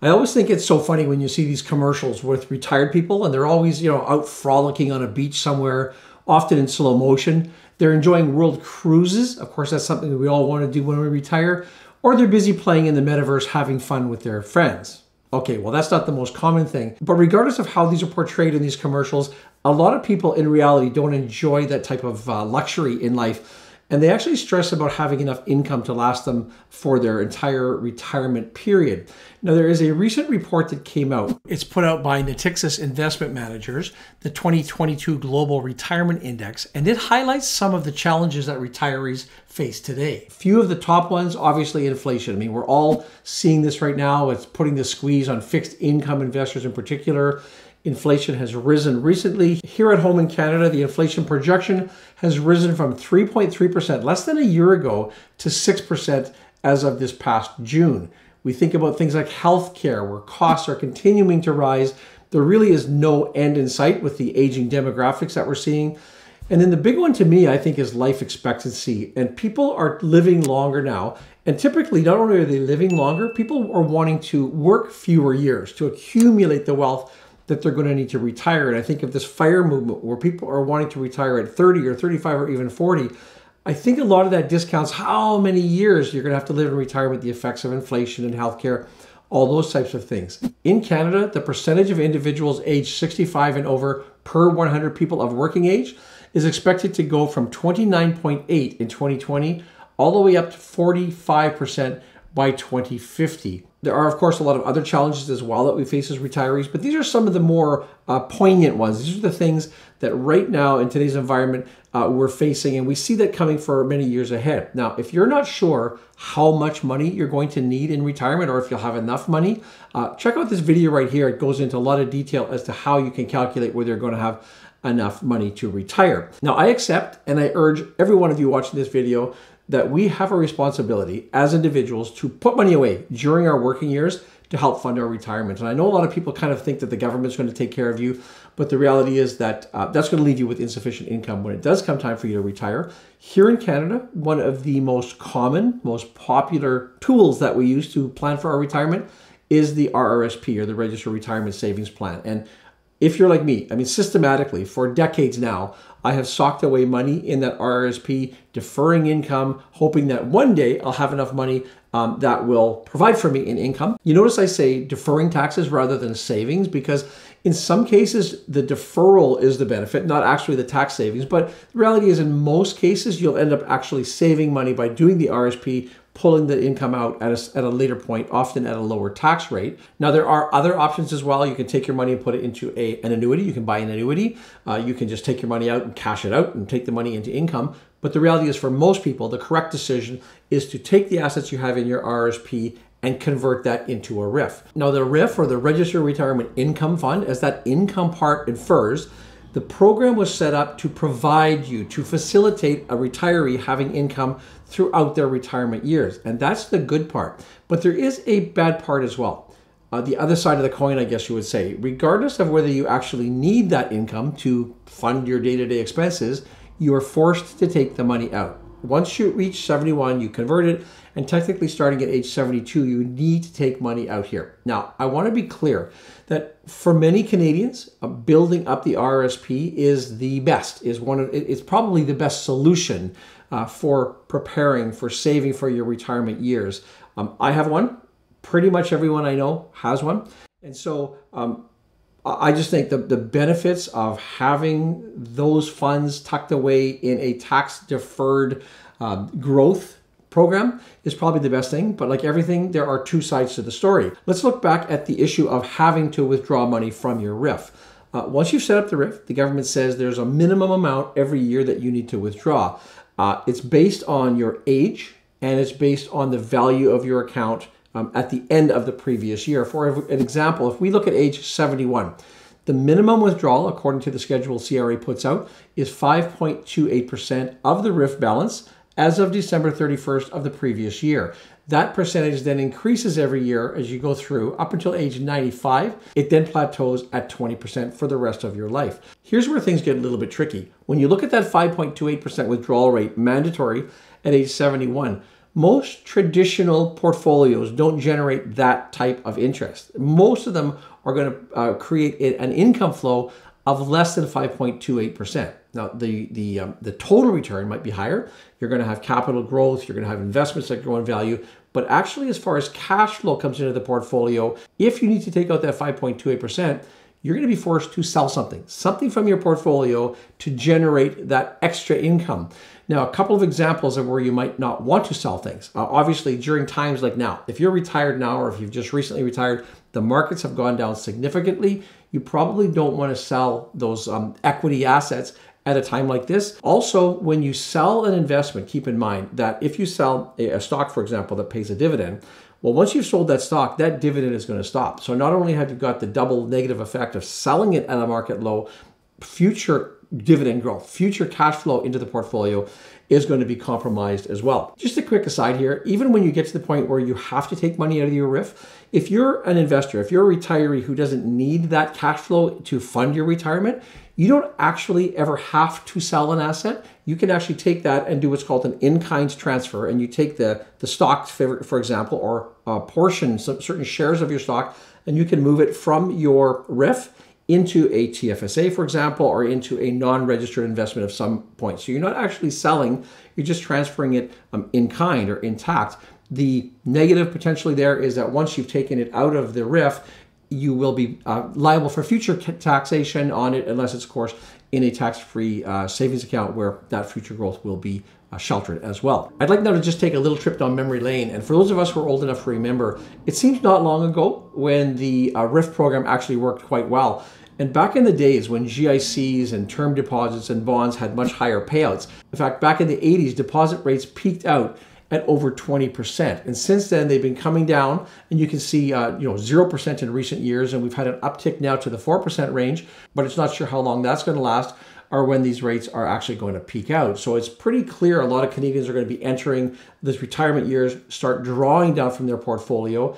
I always think it's so funny when you see these commercials with retired people and they're always, you know, out frolicking on a beach somewhere, often in slow motion. They're enjoying world cruises. Of course, that's something that we all want to do when we retire. Or they're busy playing in the metaverse, having fun with their friends. Okay, well, that's not the most common thing. But regardless of how these are portrayed in these commercials, a lot of people in reality don't enjoy that type of uh, luxury in life and they actually stress about having enough income to last them for their entire retirement period. Now, there is a recent report that came out. It's put out by Natixis Investment Managers, the 2022 Global Retirement Index, and it highlights some of the challenges that retirees face today. A few of the top ones, obviously, inflation. I mean, we're all seeing this right now. It's putting the squeeze on fixed income investors in particular. Inflation has risen recently. Here at home in Canada, the inflation projection has risen from 3.3% less than a year ago to 6% as of this past June. We think about things like healthcare, where costs are continuing to rise. There really is no end in sight with the aging demographics that we're seeing. And then the big one to me, I think, is life expectancy. And people are living longer now. And typically, not only are they living longer, people are wanting to work fewer years to accumulate the wealth that they're going to need to retire. And I think of this fire movement where people are wanting to retire at 30 or 35 or even 40. I think a lot of that discounts how many years you're going to have to live in retirement, the effects of inflation and healthcare, all those types of things. In Canada, the percentage of individuals aged 65 and over per 100 people of working age is expected to go from 29.8 in 2020 all the way up to 45% by 2050. There are, of course, a lot of other challenges as well that we face as retirees, but these are some of the more uh, poignant ones. These are the things that right now in today's environment uh, we're facing, and we see that coming for many years ahead. Now, if you're not sure how much money you're going to need in retirement or if you'll have enough money, uh, check out this video right here. It goes into a lot of detail as to how you can calculate whether you're going to have enough money to retire. Now, I accept and I urge every one of you watching this video that we have a responsibility as individuals to put money away during our working years to help fund our retirement. And I know a lot of people kind of think that the government's going to take care of you, but the reality is that uh, that's going to leave you with insufficient income when it does come time for you to retire. Here in Canada, one of the most common, most popular tools that we use to plan for our retirement is the RRSP or the Registered Retirement Savings Plan. And if you're like me, I mean, systematically for decades now, I have socked away money in that RRSP, deferring income, hoping that one day I'll have enough money um, that will provide for me in income. You notice I say deferring taxes rather than savings because in some cases the deferral is the benefit, not actually the tax savings. But the reality is, in most cases, you'll end up actually saving money by doing the RSP pulling the income out at a, at a later point, often at a lower tax rate. Now, there are other options as well. You can take your money and put it into a, an annuity. You can buy an annuity. Uh, you can just take your money out and cash it out and take the money into income. But the reality is, for most people, the correct decision is to take the assets you have in your RSP and convert that into a RRIF. Now, the RRIF or the Registered Retirement Income Fund, as that income part infers, the program was set up to provide you, to facilitate a retiree having income throughout their retirement years. And that's the good part. But there is a bad part as well. Uh, the other side of the coin, I guess you would say, regardless of whether you actually need that income to fund your day to day expenses, you are forced to take the money out. Once you reach 71, you convert it, and technically starting at age 72, you need to take money out here. Now, I want to be clear that for many Canadians, uh, building up the RSP is the best, is one of it's probably the best solution uh, for preparing for saving for your retirement years. Um, I have one. Pretty much everyone I know has one, and so um, I just think the, the benefits of having those funds tucked away in a tax deferred uh, growth program is probably the best thing. But like everything, there are two sides to the story. Let's look back at the issue of having to withdraw money from your RRIF. Uh, once you've set up the RRIF, the government says there's a minimum amount every year that you need to withdraw. Uh, it's based on your age and it's based on the value of your account um, at the end of the previous year. For an example, if we look at age 71, the minimum withdrawal, according to the schedule CRA puts out, is 5.28% of the RRIF balance as of December 31st of the previous year. That percentage then increases every year as you go through up until age 95. It then plateaus at 20% for the rest of your life. Here's where things get a little bit tricky. When you look at that 5.28% withdrawal rate mandatory at age 71, Most traditional portfolios don't generate that type of interest. Most of them are going to uh, create an income flow of less than 5.28%. Now, the, the, um, the total return might be higher. You're going to have capital growth, you're going to have investments that grow in value. But actually, as far as cash flow comes into the portfolio, if you need to take out that 5.28%, you're going to be forced to sell something, something from your portfolio to generate that extra income. Now, a couple of examples of where you might not want to sell things. Uh, obviously, during times like now, if you're retired now or if you've just recently retired, the markets have gone down significantly. You probably don't want to sell those um, equity assets at a time like this. Also, when you sell an investment, keep in mind that if you sell a, a stock, for example, that pays a dividend, well, once you've sold that stock, that dividend is going to stop. So not only have you got the double negative effect of selling it at a market low, future dividend growth, future cash flow into the portfolio is going to be compromised as well. Just a quick aside here, even when you get to the point where you have to take money out of your RRIF, if you're an investor, if you're a retiree who doesn't need that cash flow to fund your retirement, you don't actually ever have to sell an asset. You can actually take that and do what's called an in-kind transfer, and you take the, the stock, for, for example, or a portion, some, certain shares of your stock, and you can move it from your RRIF into a TFSA, for example, or into a non-registered investment of some point. So you're not actually selling, you're just transferring it um, in kind or intact. The negative potentially there is that once you've taken it out of the RRIF, you will be uh, liable for future taxation on it, unless it's, of course, in a tax-free uh, savings account where that future growth will be uh, sheltered as well. I'd like now to just take a little trip down memory lane. And for those of us who are old enough to remember, it seems not long ago when the uh, RRIF program actually worked quite well. And back in the days when GICs and term deposits and bonds had much higher payouts, in fact, back in the 80s, deposit rates peaked out at over 20%. And since then, they've been coming down, and you can see, uh, you know, 0% in recent years, and we've had an uptick now to the 4% range, but it's not sure how long that's going to last or when these rates are actually going to peak out. So it's pretty clear a lot of Canadians are going to be entering this retirement years, start drawing down from their portfolio.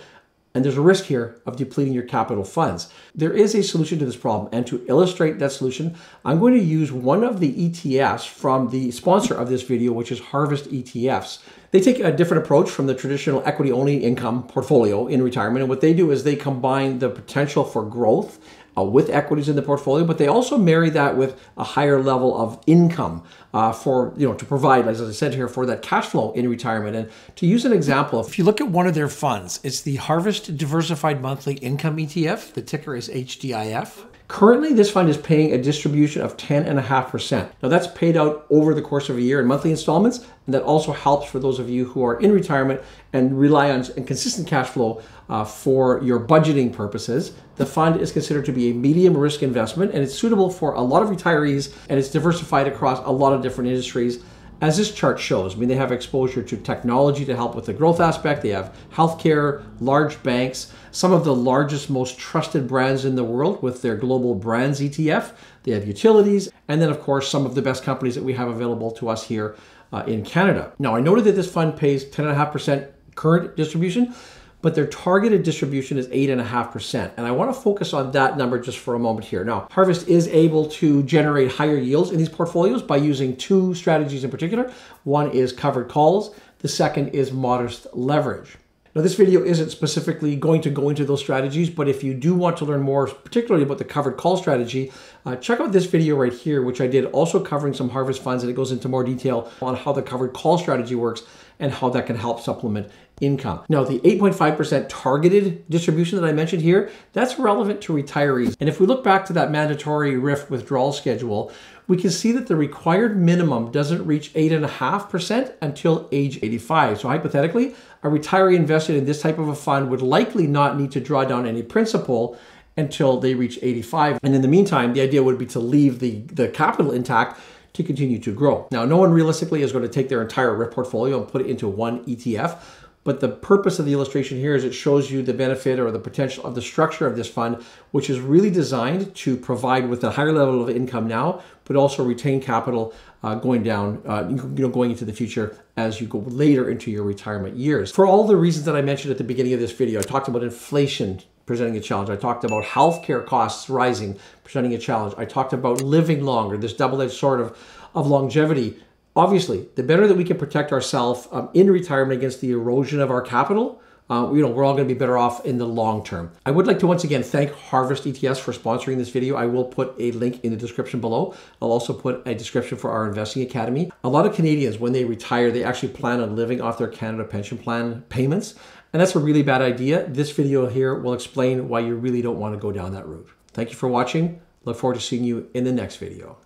And there's a risk here of depleting your capital funds. There is a solution to this problem. And to illustrate that solution, I'm going to use one of the ETFs from the sponsor of this video, which is Harvest ETFs. They take a different approach from the traditional equity only income portfolio in retirement. And what they do is they combine the potential for growth uh, with equities in the portfolio, but they also marry that with a higher level of income uh, for, you know, to provide, as I said here, for that cash flow in retirement. And to use an example, if you look at one of their funds, it's the Harvest Diversified Monthly Income ETF. The ticker is HDIF. Currently, this fund is paying a distribution of 10.5%. Now, that's paid out over the course of a year in monthly installments, and that also helps for those of you who are in retirement and rely on consistent cash flow uh, for your budgeting purposes. The fund is considered to be a medium risk investment, and it's suitable for a lot of retirees, and it's diversified across a lot of different industries as this chart shows, I mean, they have exposure to technology to help with the growth aspect. They have healthcare, large banks, some of the largest, most trusted brands in the world with their global brands ETF. They have utilities, and then, of course, some of the best companies that we have available to us here uh, in Canada. Now, I noted that this fund pays 10.5% current distribution but their targeted distribution is 8.5%. And I want to focus on that number just for a moment here. Now, Harvest is able to generate higher yields in these portfolios by using two strategies in particular. One is covered calls, the second is modest leverage. Now, this video isn't specifically going to go into those strategies, but if you do want to learn more, particularly about the covered call strategy, uh, check out this video right here, which I did also covering some harvest funds, and it goes into more detail on how the covered call strategy works and how that can help supplement income. Now, the 8.5% targeted distribution that I mentioned here, that's relevant to retirees. And if we look back to that mandatory RRIF withdrawal schedule, we can see that the required minimum doesn't reach 8.5% until age 85. So hypothetically, a retiree invested in this type of a fund would likely not need to draw down any principal until they reach 85. And in the meantime, the idea would be to leave the, the capital intact to continue to grow. Now, no one realistically is going to take their entire RRIF portfolio and put it into one ETF. But the purpose of the illustration here is it shows you the benefit or the potential of the structure of this fund, which is really designed to provide with a higher level of income now, but also retain capital uh, going down, uh, you know, going into the future as you go later into your retirement years. For all the reasons that I mentioned at the beginning of this video, I talked about inflation presenting a challenge. I talked about healthcare costs rising, presenting a challenge. I talked about living longer, this double-edged sword of, of longevity Obviously, the better that we can protect ourselves um, in retirement against the erosion of our capital, uh, you know, we're all going to be better off in the long term. I would like to once again thank Harvest ETFs for sponsoring this video. I will put a link in the description below. I'll also put a description for our investing academy. A lot of Canadians, when they retire, they actually plan on living off their Canada pension plan payments. And that's a really bad idea. This video here will explain why you really don't want to go down that route. Thank you for watching. Look forward to seeing you in the next video.